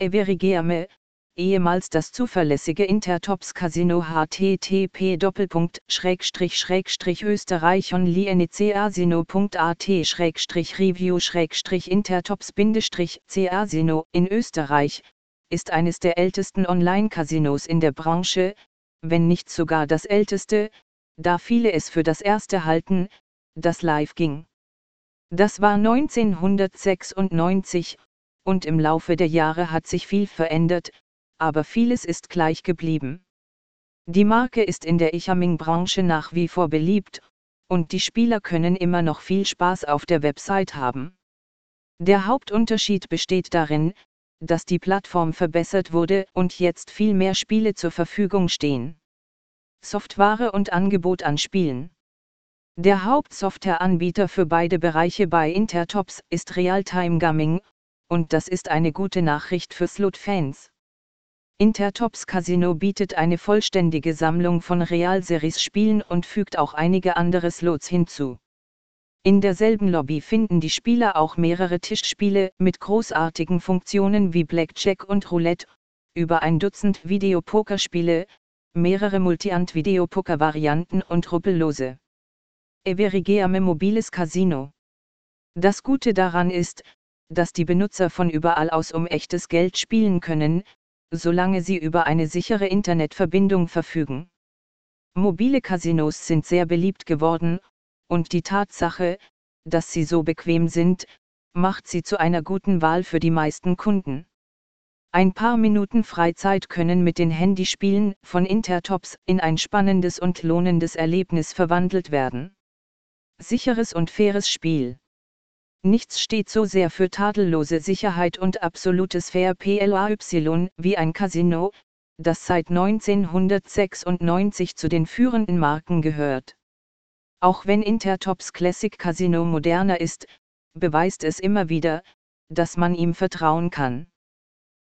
Everigame, ehemals das zuverlässige Intertops Casino http österreich review intertops casino in Österreich, ist eines der ältesten Online-Casinos in der Branche, wenn nicht sogar das älteste, da viele es für das erste halten, das live ging. Das war 1996, und im Laufe der Jahre hat sich viel verändert, aber vieles ist gleich geblieben. Die Marke ist in der Ichaming-Branche nach wie vor beliebt, und die Spieler können immer noch viel Spaß auf der Website haben. Der Hauptunterschied besteht darin, dass die Plattform verbessert wurde und jetzt viel mehr Spiele zur Verfügung stehen. Software und Angebot an Spielen. Der Hauptsoftwareanbieter für beide Bereiche bei Intertops ist Realtime Gaming, und das ist eine gute Nachricht für Slot-Fans. Intertops Casino bietet eine vollständige Sammlung von Real-Series-Spielen und fügt auch einige andere Slots hinzu. In derselben Lobby finden die Spieler auch mehrere Tischspiele mit großartigen Funktionen wie Blackjack und Roulette, über ein Dutzend Videopokerspiele, mehrere Multi-Ant-Videopoker-Varianten und ruppellose. Everigeame mobiles Casino. Das Gute daran ist, dass die Benutzer von überall aus um echtes Geld spielen können, solange sie über eine sichere Internetverbindung verfügen. Mobile Casinos sind sehr beliebt geworden, und die Tatsache, dass sie so bequem sind, macht sie zu einer guten Wahl für die meisten Kunden. Ein paar Minuten Freizeit können mit den Handyspielen von Intertops in ein spannendes und lohnendes Erlebnis verwandelt werden. Sicheres und faires Spiel. Nichts steht so sehr für tadellose Sicherheit und absolutes Fair PLAY wie ein Casino, das seit 1996 zu den führenden Marken gehört. Auch wenn Intertops Classic Casino moderner ist, beweist es immer wieder, dass man ihm vertrauen kann.